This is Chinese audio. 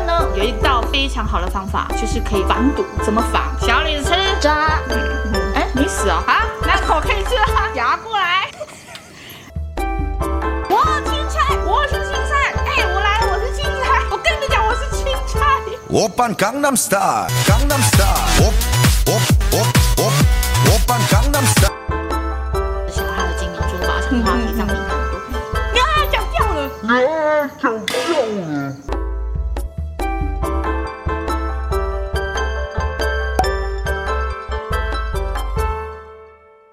办呢？有一道非常好的方法，就是可以防堵。怎么防？小李子吃抓。哎，你死哦！啊，那我可以吃了。夹过来。我青菜，我是青菜。哎，我来，我是青菜。我跟你讲，我是青菜。我扮 Gangnam Style，Gangnam Star。我我我我我扮 Gangnam Star。消。喜欢他的金牛珠宝，像花皮上面很多。啊，讲掉了。啊，讲掉了。